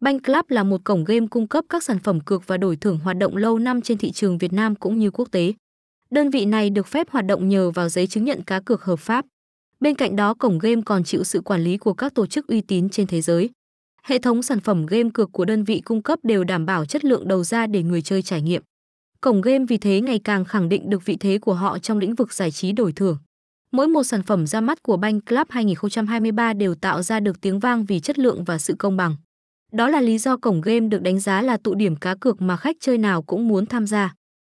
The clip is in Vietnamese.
Bank Club là một cổng game cung cấp các sản phẩm cược và đổi thưởng hoạt động lâu năm trên thị trường Việt Nam cũng như quốc tế. Đơn vị này được phép hoạt động nhờ vào giấy chứng nhận cá cược hợp pháp. Bên cạnh đó, cổng game còn chịu sự quản lý của các tổ chức uy tín trên thế giới. Hệ thống sản phẩm game cược của đơn vị cung cấp đều đảm bảo chất lượng đầu ra để người chơi trải nghiệm. Cổng game vì thế ngày càng khẳng định được vị thế của họ trong lĩnh vực giải trí đổi thưởng. Mỗi một sản phẩm ra mắt của Bank Club 2023 đều tạo ra được tiếng vang vì chất lượng và sự công bằng. Đó là lý do cổng game được đánh giá là tụ điểm cá cược mà khách chơi nào cũng muốn tham gia.